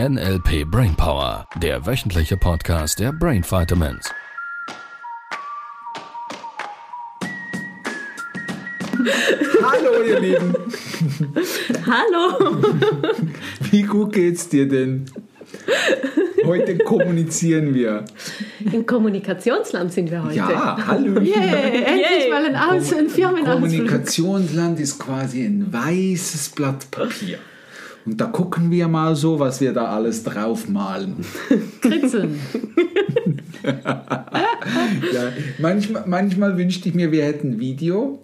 NLP Brainpower, der wöchentliche Podcast der Brain Vitamins. Hallo, ihr Lieben. Hallo. Wie gut geht's dir denn? Heute kommunizieren wir. Im Kommunikationsland sind wir heute. Ja, hallo. Yay, endlich mal ein, Aus ein Firmenausflug. Kommunikationsland ist quasi ein weißes Blatt Papier. Und da gucken wir mal so, was wir da alles draufmalen. Kritzeln. Ja, manchmal, manchmal wünschte ich mir, wir hätten Video.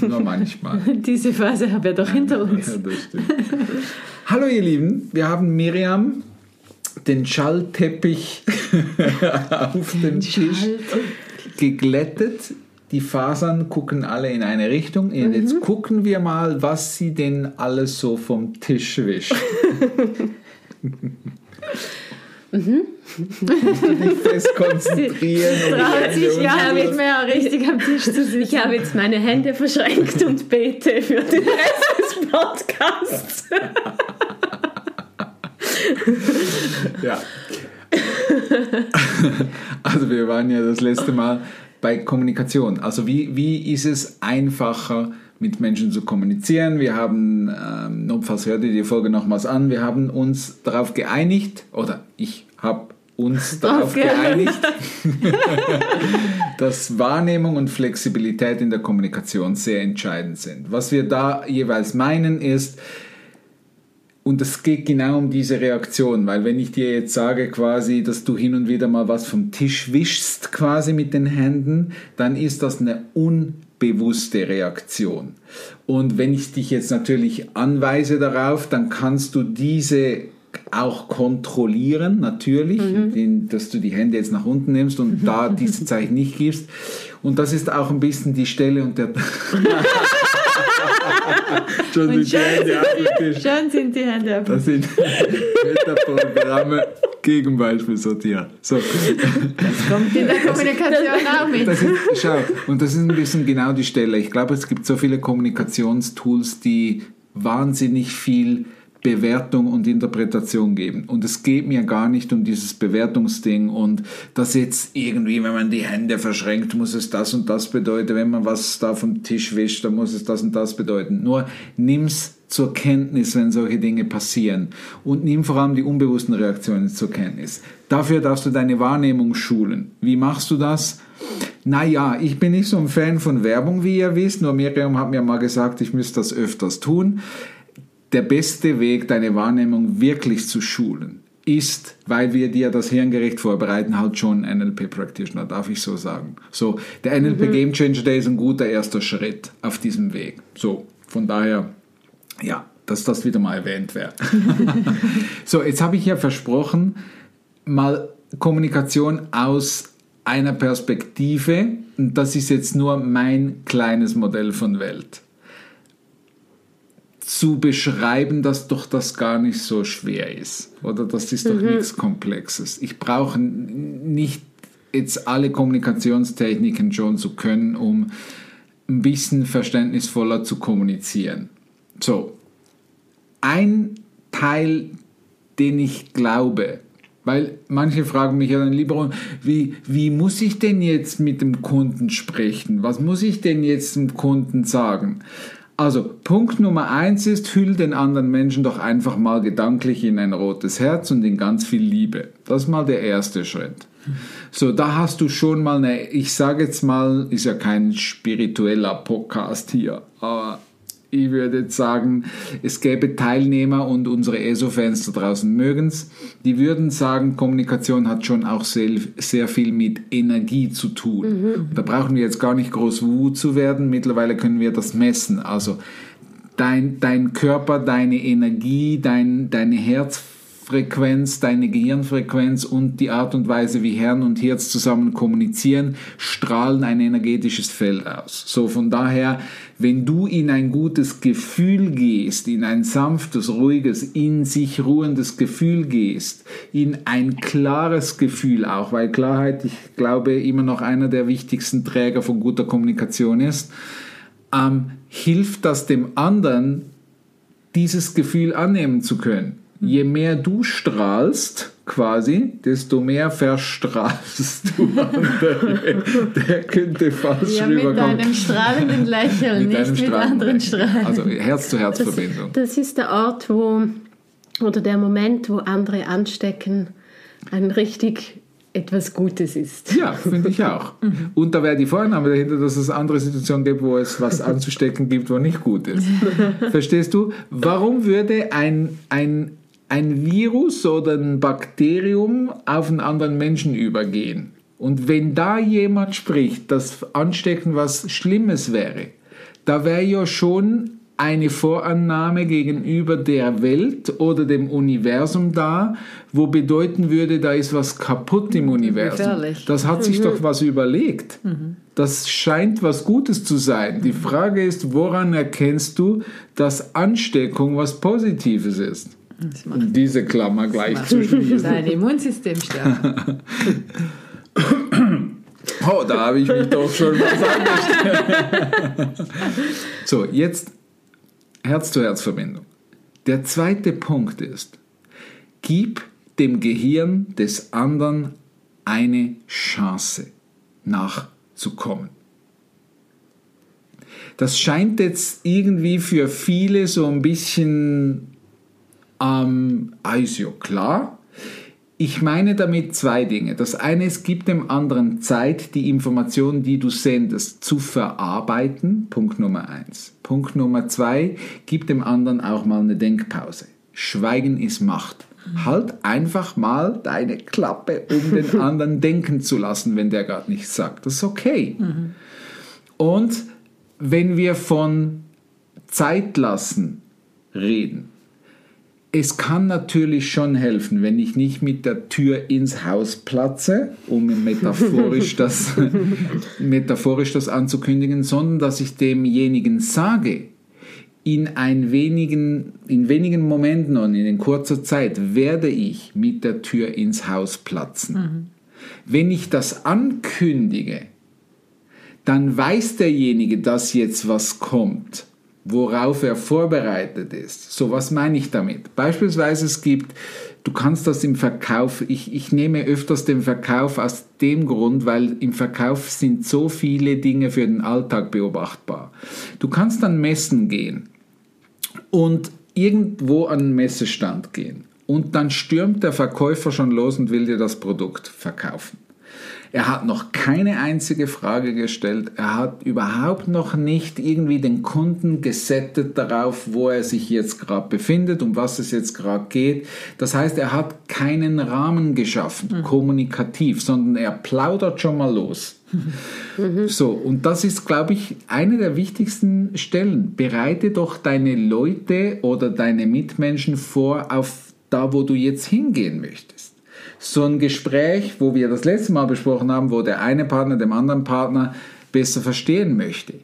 Nur manchmal. Diese Phase haben wir doch hinter Ja, uns. das stimmt. Hallo ihr Lieben, wir haben Miriam den Schallteppich auf dem Tisch geglättet. Die Fasern gucken alle in eine Richtung. Und Jetzt gucken wir mal, was sie denn alles so vom Tisch wischt. Du dich fest konzentrieren. nicht mehr richtig am Tisch zu sitzen. Ich habe jetzt meine Hände verschränkt und bete für den Rest des Podcasts. Ja. Also wir waren ja das letzte Mal bei Kommunikation. Also wie, wie ist es einfacher, mit Menschen zu kommunizieren? Wir haben, ähm, notfalls hört ihr die Folge nochmals an, wir haben uns darauf geeinigt, oder ich habe uns darauf Okay. geeinigt, dass Wahrnehmung und Flexibilität in der Kommunikation sehr entscheidend sind. Was wir da jeweils meinen ist, und es geht genau um diese Reaktion, weil wenn ich dir jetzt sage quasi, dass du hin und wieder mal was vom Tisch wischst quasi mit den Händen, dann ist das eine unbewusste Reaktion. Und wenn ich dich jetzt natürlich anweise darauf, dann kannst du diese auch kontrollieren, natürlich, indem, dass du die Hände jetzt nach unten nimmst und da diese Zeichen nicht gibst. Und das ist auch ein bisschen die Stelle und der... Schon die Hände auf den Tisch. Schön sind die Hände auf Das sind Metaprogramme Gegenbeispiel sortieren. So, Kommt in der Kommunikation auch mit. das ist, schau, und das ist ein bisschen genau die Stelle. Ich glaube, es gibt so viele Kommunikationstools, die wahnsinnig viel Bewertung und Interpretation geben. Und es geht mir gar nicht um dieses Bewertungsding und dass jetzt irgendwie, wenn man die Hände verschränkt, muss es das und das bedeuten. Wenn man was da vom Tisch wischt, dann muss es das und das bedeuten. Nur nimm's zur Kenntnis, wenn solche Dinge passieren. Und nimm vor allem die unbewussten Reaktionen zur Kenntnis. Dafür darfst du deine Wahrnehmung schulen. Wie machst du das? Naja, ich bin nicht so ein Fan von Werbung, wie ihr wisst. Nur Miriam hat mir mal gesagt, ich müsste das öfters tun. Der beste Weg, deine Wahrnehmung wirklich zu schulen, ist, weil wir dir das hirngerecht vorbereiten, halt schon NLP Practitioner, darf ich so sagen. So, der NLP Game Changer Day ist ein guter erster Schritt auf diesem Weg. So, von daher, ja, dass das wieder mal erwähnt wird. so, jetzt habe ich ja versprochen, mal Kommunikation aus einer Perspektive, und das ist jetzt nur mein kleines Modell von Welt zu beschreiben, dass doch das gar nicht so schwer ist. Oder das ist doch nichts Komplexes. Ich brauche nicht jetzt alle Kommunikationstechniken schon zu können, um ein bisschen verständnisvoller zu kommunizieren. So, ein Teil, den ich glaube, weil manche fragen mich ja dann lieber, wie, wie muss ich denn jetzt mit dem Kunden sprechen? Was muss ich denn jetzt dem Kunden sagen? Also, Punkt Nummer eins ist, hüll den anderen Menschen doch einfach mal gedanklich in ein rotes Herz und in ganz viel Liebe. Das ist mal der erste Schritt. So, da hast du schon mal eine, ich sage jetzt mal, ist ja kein spiritueller Podcast hier, aber ich würde jetzt sagen, es gäbe Teilnehmer und unsere ESO-Fans da draußen mögen's. Die würden sagen, Kommunikation hat schon auch sehr, sehr viel mit Energie zu tun. Da brauchen wir jetzt gar nicht groß Wu zu werden. Mittlerweile können wir das messen. Also dein, dein Körper, deine Energie, dein, deine Herzfrequenz, deine Gehirnfrequenz und die Art und Weise, wie Hirn und Herz zusammen kommunizieren, strahlen ein energetisches Feld aus. So von daher, wenn du in ein gutes Gefühl gehst, in ein sanftes, ruhiges, in sich ruhendes Gefühl gehst, in ein klares Gefühl auch, weil Klarheit, ich glaube, immer noch einer der wichtigsten Träger von guter Kommunikation ist, ähm, hilft das dem anderen, dieses Gefühl annehmen zu können. Je mehr du strahlst, quasi, desto mehr verstrahlst du andere. Der könnte falsch Ja, mit rüberkommen. deinem strahlenden Lächeln, Mit nicht mit anderen. Strahlen. Also Herz-zu-Herz-Verbindung. Das ist der Ort, wo, oder der Moment, wo andere anstecken, ein richtig etwas Gutes ist. Ja, finde ich auch. Und da wäre die Vorname dahinter, dass es andere Situationen gibt, wo es was anzustecken gibt, wo nicht gut ist. Verstehst du? Warum würde ein, ein, ein Virus oder ein Bakterium auf einen anderen Menschen übergehen? Und wenn da jemand spricht, dass Anstecken was Schlimmes wäre, da wäre ja schon eine Vorannahme gegenüber der Welt oder dem Universum da, wo bedeuten würde, da ist was kaputt im Universum. Gefährlich. Das hat sich doch was überlegt. Das scheint was Gutes zu sein. Die Frage ist, woran erkennst du, dass Ansteckung was Positives ist? Diese Klammer gleich zu schließen. dein Immunsystem stärken. Oh, da habe ich mich doch schon was angestellt. so, jetzt Herz-zu-Herz-Verbindung. Der zweite Punkt ist, gib dem Gehirn des anderen eine Chance nachzukommen. Das scheint jetzt irgendwie für viele so ein bisschen, ähm, ah, ist ja klar. Ich meine damit zwei Dinge. Das eine, es gibt dem anderen Zeit, die Informationen, die du sendest, zu verarbeiten. Punkt Nummer eins. Punkt Nummer zwei, gib dem anderen auch mal eine Denkpause. Schweigen ist Macht. Halt einfach mal deine Klappe, um den anderen denken zu lassen, wenn der gerade nichts sagt. Das ist okay. Und wenn wir von Zeit lassen reden, es kann natürlich schon helfen, wenn ich nicht mit der Tür ins Haus platze, um metaphorisch das, metaphorisch das anzukündigen, sondern dass ich demjenigen sage, in, ein wenigen, in wenigen Momenten und in kurzer Zeit werde ich mit der Tür ins Haus platzen. Wenn ich das ankündige, dann weiß derjenige, dass jetzt was kommt, worauf er vorbereitet ist. So, was meine ich damit? Beispielsweise es gibt, du kannst das im Verkauf, ich, ich nehme öfters den Verkauf aus dem Grund, weil im Verkauf sind so viele Dinge für den Alltag beobachtbar. Du kannst an Messen gehen und irgendwo an einen Messestand gehen und dann stürmt der Verkäufer schon los und will dir das Produkt verkaufen. Er hat noch keine einzige Frage gestellt. Er hat überhaupt noch nicht irgendwie den Kunden gesettet darauf, wo er sich jetzt gerade befindet, um was es jetzt gerade geht. Das heißt, er hat keinen Rahmen geschaffen, kommunikativ, sondern er plaudert schon mal los. So, und das ist, glaube ich, eine der wichtigsten Stellen. Bereite doch deine Leute oder deine Mitmenschen vor auf da, wo du jetzt hingehen möchtest so ein Gespräch, wo wir das letzte Mal besprochen haben, wo der eine Partner dem anderen Partner besser verstehen möchte.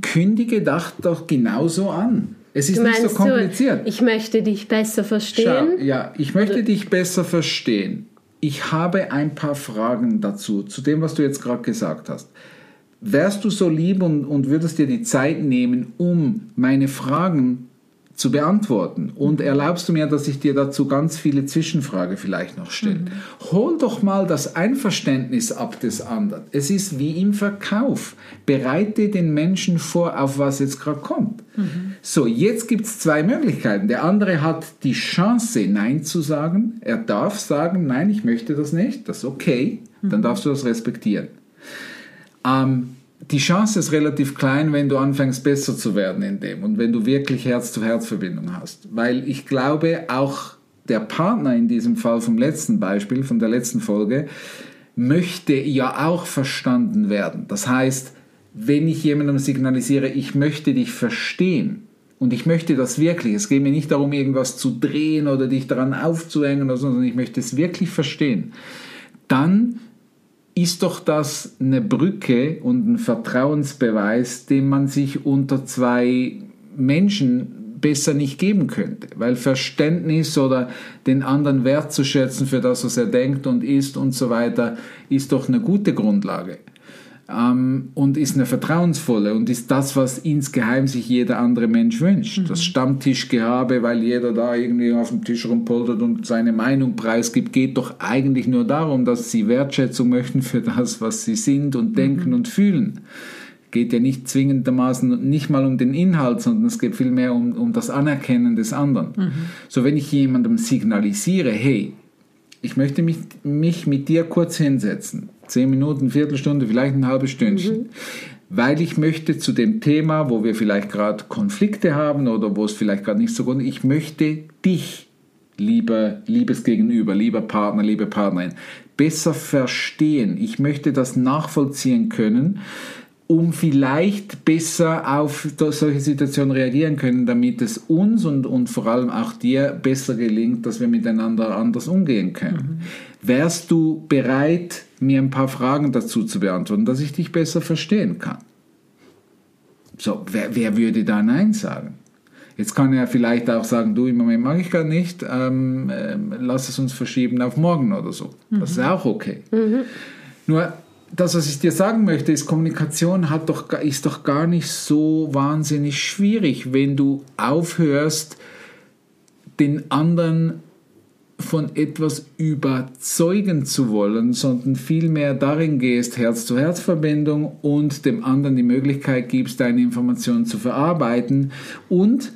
Kündige das doch genauso an. Es ist nicht so kompliziert. du, ich möchte dich besser verstehen? Schau, ja, ich möchte dich besser verstehen. Ich habe ein paar Fragen dazu, zu dem, was du jetzt gerade gesagt hast. Wärst du so lieb und, und würdest dir die Zeit nehmen, um meine Fragen zu beantworten? Und erlaubst du mir, dass ich dir dazu ganz viele Zwischenfragen vielleicht noch stelle? Hol doch mal das Einverständnis ab des anderen. Es ist wie im Verkauf. Bereite den Menschen vor, auf was jetzt gerade kommt. So, jetzt gibt es zwei Möglichkeiten. Der andere hat die Chance, Nein zu sagen. Er darf sagen, nein, ich möchte das nicht. Das ist okay. Dann darfst du das respektieren. Ähm, die Chance ist relativ klein, wenn du anfängst besser zu werden in dem und wenn du wirklich Herz-zu-Herz-Verbindung hast. Weil ich glaube, auch der Partner in diesem Fall vom letzten Beispiel, von der letzten Folge, möchte ja auch verstanden werden. Das heißt, wenn ich jemandem signalisiere, ich möchte dich verstehen und ich möchte das wirklich, es geht mir nicht darum, irgendwas zu drehen oder dich daran aufzuhängen, sondern ich möchte es wirklich verstehen, dann ist doch das eine Brücke und ein Vertrauensbeweis, den man sich unter zwei Menschen besser nicht geben könnte. Weil Verständnis oder den anderen wertzuschätzen für das, was er denkt und ist und so weiter, ist doch eine gute Grundlage. Ähm, und ist eine vertrauensvolle und ist das, was insgeheim sich jeder andere Mensch wünscht. Das Stammtischgehabe, weil jeder da irgendwie auf dem Tisch rumpoltert und seine Meinung preisgibt, geht doch eigentlich nur darum, dass sie Wertschätzung möchten für das, was sie sind und denken und fühlen geht ja nicht zwingendermaßen nicht mal um den Inhalt, sondern es geht vielmehr um, um das Anerkennen des anderen. So, wenn ich jemandem signalisiere, hey, ich möchte mich, mich mit dir kurz hinsetzen, zehn Minuten, Viertelstunde, vielleicht ein halbes Stündchen, weil ich möchte zu dem Thema, wo wir vielleicht gerade Konflikte haben oder wo es vielleicht gerade nicht so gut ist, ich möchte dich, lieber, liebes Gegenüber, lieber Partner, liebe Partnerin, besser verstehen. Ich möchte das nachvollziehen können, um vielleicht besser auf solche Situationen reagieren können, damit es uns und, und vor allem auch dir besser gelingt, dass wir miteinander anders umgehen können. Mhm. Wärst du bereit, mir ein paar Fragen dazu zu beantworten, dass ich dich besser verstehen kann? So, wer, wer würde da Nein sagen? Jetzt kann er vielleicht auch sagen, du, im Moment mag ich gar nicht, ähm, äh, lass es uns verschieben auf morgen oder so. Mhm. Das ist auch okay. Mhm. Nur das, was ich dir sagen möchte, ist, Kommunikation hat doch, ist doch gar nicht so wahnsinnig schwierig, wenn du aufhörst, den anderen von etwas überzeugen zu wollen, sondern vielmehr darin gehst, Herz-zu-Herz-Verbindung und dem anderen die Möglichkeit gibst, deine Informationen zu verarbeiten. Und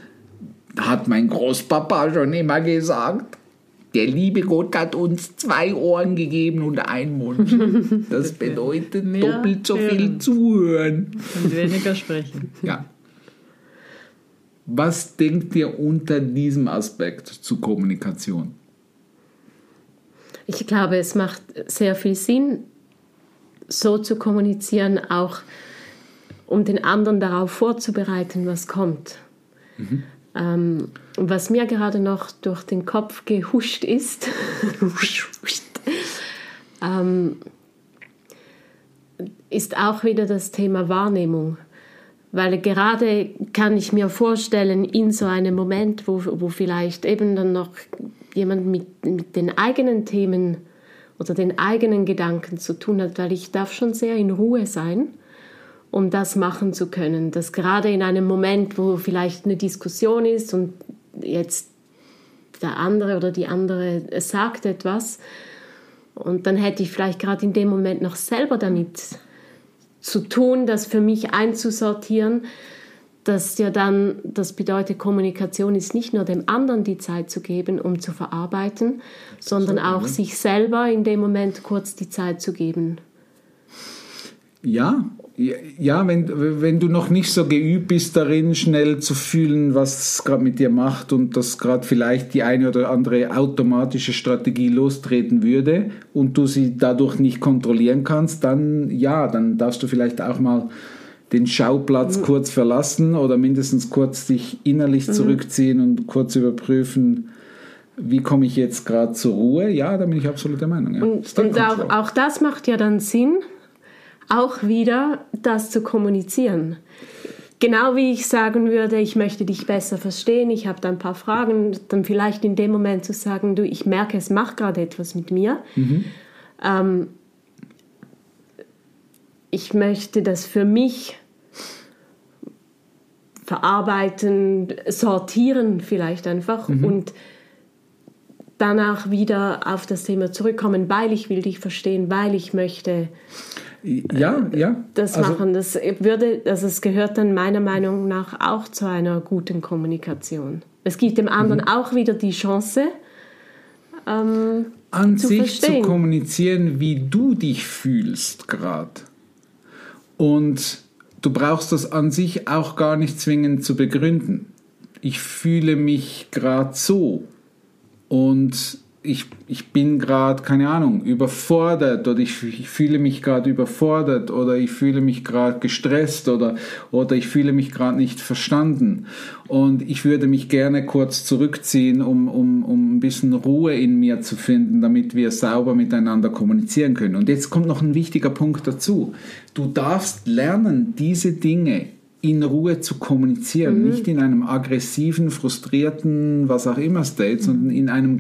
hat mein Großpapa schon immer gesagt, der liebe Gott hat uns zwei Ohren gegeben und einen Mund. Das bedeutet doppelt so viel zuhören. Und weniger sprechen. Ja. Was denkt ihr unter diesem Aspekt zu Kommunikation? Ich glaube, es macht sehr viel Sinn, so zu kommunizieren, auch um den anderen darauf vorzubereiten, was kommt. Mhm. Ähm, was mir gerade noch durch den Kopf gehuscht ist, ähm, ist auch wieder das Thema Wahrnehmung. Weil gerade kann ich mir vorstellen, in so einem Moment, wo, wo vielleicht eben dann noch jemand mit, mit den eigenen Themen oder den eigenen Gedanken zu tun hat, weil ich darf schon sehr in Ruhe sein um das machen zu können. Dass gerade in einem Moment, wo vielleicht eine Diskussion ist und jetzt der andere oder die andere sagt etwas und dann hätte ich vielleicht gerade in dem Moment noch selber damit zu tun, das für mich einzusortieren, dass ja dann, das bedeutet, Kommunikation ist nicht nur dem anderen die Zeit zu geben, um zu verarbeiten, sondern auch sich selber in dem Moment kurz die Zeit zu geben. Ja, ja, wenn, wenn du noch nicht so geübt bist darin, schnell zu fühlen, was es gerade mit dir macht und dass gerade vielleicht die eine oder andere automatische Strategie lostreten würde und du sie dadurch nicht kontrollieren kannst, dann ja, dann darfst du vielleicht auch mal den Schauplatz mhm. kurz verlassen oder mindestens kurz dich innerlich mhm. zurückziehen und kurz überprüfen, wie komme ich jetzt gerade zur Ruhe? Ja, da bin ich absolut der Meinung. Ja. Und, und auch, auch das macht ja dann Sinn, auch wieder das zu kommunizieren. Genau wie ich sagen würde, ich möchte dich besser verstehen, ich habe da ein paar Fragen, dann vielleicht in dem Moment zu sagen, du, ich merke, es macht gerade etwas mit mir. Mhm. Ähm, ich möchte das für mich verarbeiten, sortieren vielleicht einfach mhm. und danach wieder auf das Thema zurückkommen, weil ich will dich verstehen, weil ich möchte ja, ja. Das also, machen. Das würde, also es gehört dann meiner Meinung nach auch zu einer guten Kommunikation. Es gibt dem anderen mhm. auch wieder die Chance, ähm, an zu sich verstehen. zu kommunizieren, wie du dich fühlst gerade. Und du brauchst das an sich auch gar nicht zwingend zu begründen. Ich fühle mich gerade so. Und ich, ich bin gerade, keine Ahnung, überfordert oder ich, ich fühle mich gerade überfordert oder ich fühle mich gerade gestresst oder, oder ich fühle mich gerade nicht verstanden. Und ich würde mich gerne kurz zurückziehen, um, um, um ein bisschen Ruhe in mir zu finden, damit wir sauber miteinander kommunizieren können. Und jetzt kommt noch ein wichtiger Punkt dazu. Du darfst lernen, diese Dinge in Ruhe zu kommunizieren, mhm. nicht in einem aggressiven, frustrierten, was auch immer State, mhm. sondern in einem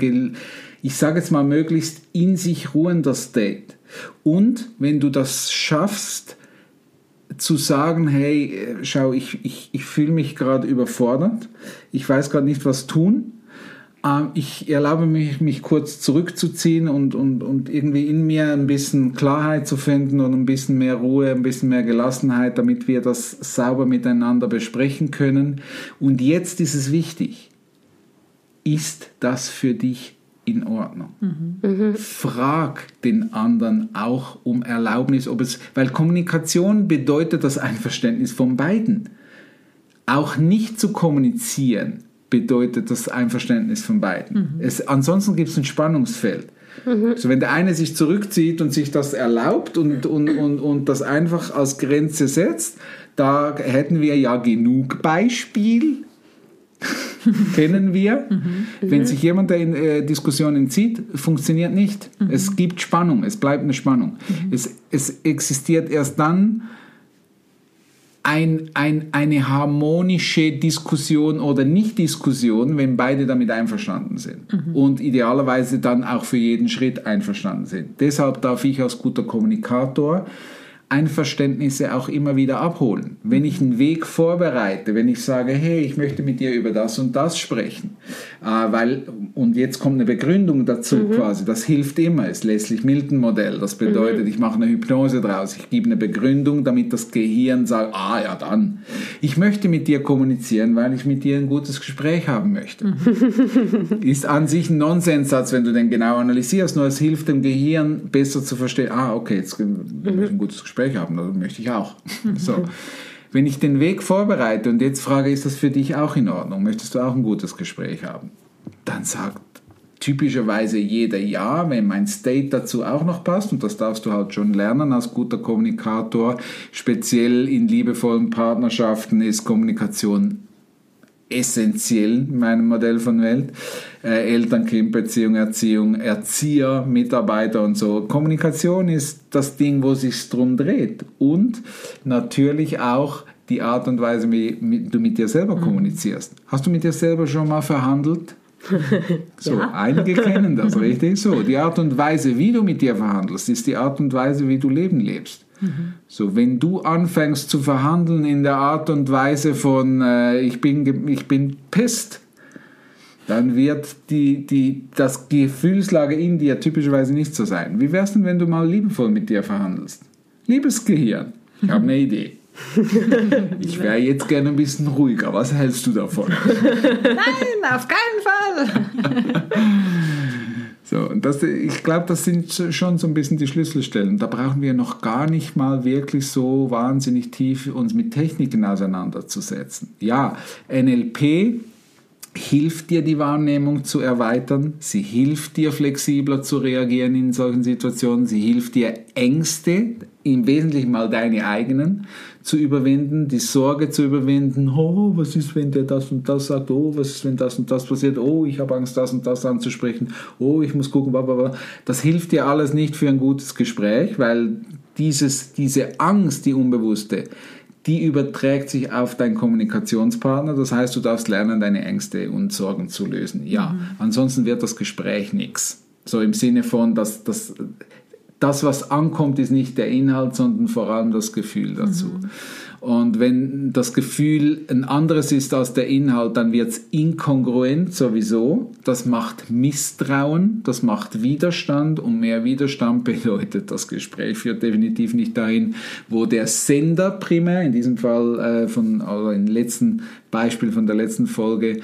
ich sage jetzt mal, möglichst in sich ruhender State. Und wenn du das schaffst, zu sagen, hey, schau, ich, ich, ich fühle mich gerade überfordert, ich weiß gerade nicht, was tun. Ähm, ich erlaube mich, mich kurz zurückzuziehen und, und, und irgendwie in mir ein bisschen Klarheit zu finden und ein bisschen mehr Ruhe, ein bisschen mehr Gelassenheit, damit wir das sauber miteinander besprechen können. Und jetzt ist es wichtig, ist das für dich in Ordnung. Mhm. Frag den anderen auch um Erlaubnis, ob es, weil Kommunikation bedeutet das Einverständnis von beiden. Auch nicht zu kommunizieren bedeutet das Einverständnis von beiden. Mhm. Es, ansonsten gibt es ein Spannungsfeld. Mhm. So, wenn der eine sich zurückzieht und sich das erlaubt und, und, und, und das einfach als Grenze setzt, da hätten wir ja genug Beispiel, kennen wir. Mhm. Wenn sich jemand der in äh, Diskussion entzieht, funktioniert nicht. Mhm. Es gibt Spannung, es bleibt eine Spannung. Mhm. Es, es existiert erst dann, ein, ein, eine harmonische Diskussion oder Nicht-Diskussion, wenn beide damit einverstanden sind mhm. und idealerweise dann auch für jeden Schritt einverstanden sind. Deshalb darf ich als guter Kommunikator Einverständnisse auch immer wieder abholen. Wenn ich einen Weg vorbereite, wenn ich sage, hey, ich möchte mit dir über das und das sprechen, äh, weil, und jetzt kommt eine Begründung dazu mhm. quasi, das hilft immer, das Leslie-Milton-Modell, das bedeutet, mhm. ich mache eine Hypnose draus, ich gebe eine Begründung, damit das Gehirn sagt, ah ja dann, ich möchte mit dir kommunizieren, weil ich mit dir ein gutes Gespräch haben möchte. Mhm. Ist an sich ein Nonsenssatz, wenn du den genau analysierst, nur es hilft dem Gehirn besser zu verstehen, ah okay, jetzt ich ein gutes Gespräch Gespräch haben, das möchte ich auch. So. Wenn ich den Weg vorbereite und jetzt frage, ist das für dich auch in Ordnung? Möchtest du auch ein gutes Gespräch haben? Dann sagt typischerweise jeder Ja, wenn mein State dazu auch noch passt. Und das darfst du halt schon lernen als guter Kommunikator. Speziell in liebevollen Partnerschaften ist Kommunikation essentiell in meinem Modell von Welt. Äh, Eltern-Kind-Beziehung, Erziehung, Erzieher, Mitarbeiter und so. Kommunikation ist das Ding, wo sich drum dreht. Und natürlich auch die Art und Weise, wie du mit dir selber mhm. kommunizierst. Hast du mit dir selber schon mal verhandelt? So, ja. einige kennen das, richtig? So, die Art und Weise, wie du mit dir verhandelst, ist die Art und Weise, wie du Leben lebst. So, wenn du anfängst zu verhandeln in der Art und Weise von äh, ich bin ich bin pisst, dann wird die, die, das Gefühlslage in dir typischerweise nicht so sein. Wie wär's denn, wenn du mal liebevoll mit dir verhandelst? Liebes Gehirn, ich habe eine Idee. Ich wäre jetzt gerne ein bisschen ruhiger. Was hältst du davon? Nein, auf keinen Fall. So, das, ich glaube, das sind schon so ein bisschen die Schlüsselstellen. Da brauchen wir noch gar nicht mal wirklich so wahnsinnig tief uns mit Techniken auseinanderzusetzen. Ja, NLP hilft dir, die Wahrnehmung zu erweitern. Sie hilft dir, flexibler zu reagieren in solchen Situationen. Sie hilft dir, Ängste, im Wesentlichen mal deine eigenen, zu überwinden, die Sorge zu überwinden, oh, was ist, wenn der das und das sagt, oh, was ist, wenn das und das passiert, oh, ich habe Angst, das und das anzusprechen, oh, ich muss gucken, blablabla. Das hilft dir alles nicht für ein gutes Gespräch, weil dieses, diese Angst, die unbewusste, die überträgt sich auf deinen Kommunikationspartner. Das heißt, du darfst lernen, deine Ängste und Sorgen zu lösen. Ja, mhm. ansonsten wird das Gespräch nichts. So im Sinne von, dass das das, was ankommt, ist nicht der Inhalt, sondern vor allem das Gefühl dazu. Mhm. Und wenn das Gefühl ein anderes ist als der Inhalt, dann wird es inkongruent sowieso. Das macht Misstrauen, das macht Widerstand und mehr Widerstand bedeutet, das Gespräch führt definitiv nicht dahin, wo der Sender primär, in diesem Fall äh, von, oder im letzten Beispiel von der letzten Folge,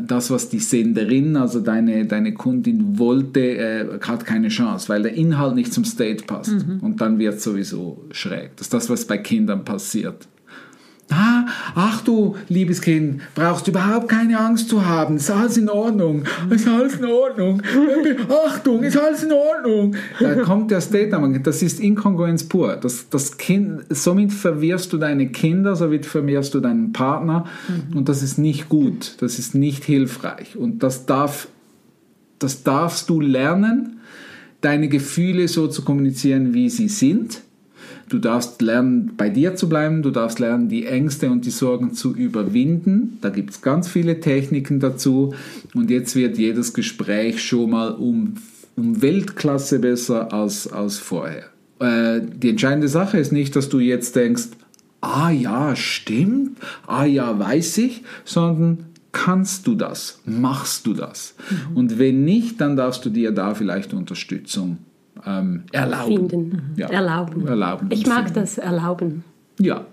das, was die Senderin, also deine, deine Kundin wollte, äh, hat keine Chance, weil der Inhalt nicht zum State passt. Mhm. Und dann wird es sowieso schräg. Das ist das, was bei Kindern passiert. Ah, ach du, liebes Kind, brauchst du überhaupt keine Angst zu haben. Ist alles in Ordnung. Ist alles in Ordnung. Achtung, ist alles in Ordnung. Da kommt der Statement. Das ist Inkongruenz pur. Das, das kind, somit verwirrst du deine Kinder, somit verwirrst du deinen Partner. Mhm. Und das ist nicht gut. Das ist nicht hilfreich. Und das darf, das darfst du lernen, deine Gefühle so zu kommunizieren, wie sie sind Du darfst lernen, bei dir zu bleiben, du darfst lernen, die Ängste und die Sorgen zu überwinden. Da gibt es ganz viele Techniken dazu. Und jetzt wird jedes Gespräch schon mal um, um Weltklasse besser als, als vorher. Äh, die entscheidende Sache ist nicht, dass du jetzt denkst, ah ja, stimmt, ah ja, weiß ich, sondern kannst du das, machst du das. Mhm. Und wenn nicht, dann darfst du dir da vielleicht Unterstützung ähm, erlauben. Finden. Ja. Erlauben. erlauben ich mag finden. das erlauben. Ja,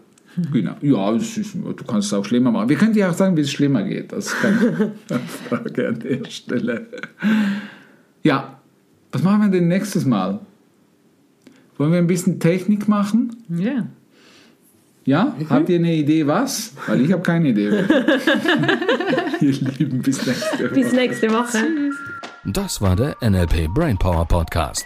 Genau. Ja, ist, du kannst es auch schlimmer machen. Wir können dir auch sagen, wie es schlimmer geht. Das ist keine Frage an der Stelle. Ja, was machen wir denn nächstes Mal? Wollen wir ein bisschen Technik machen? Ja. Ja? Mhm. Habt ihr eine Idee, was? Weil ich habe keine Idee. ihr Lieben, bis nächste Woche. Bis nächste Woche. Das war der NLP Brainpower Podcast.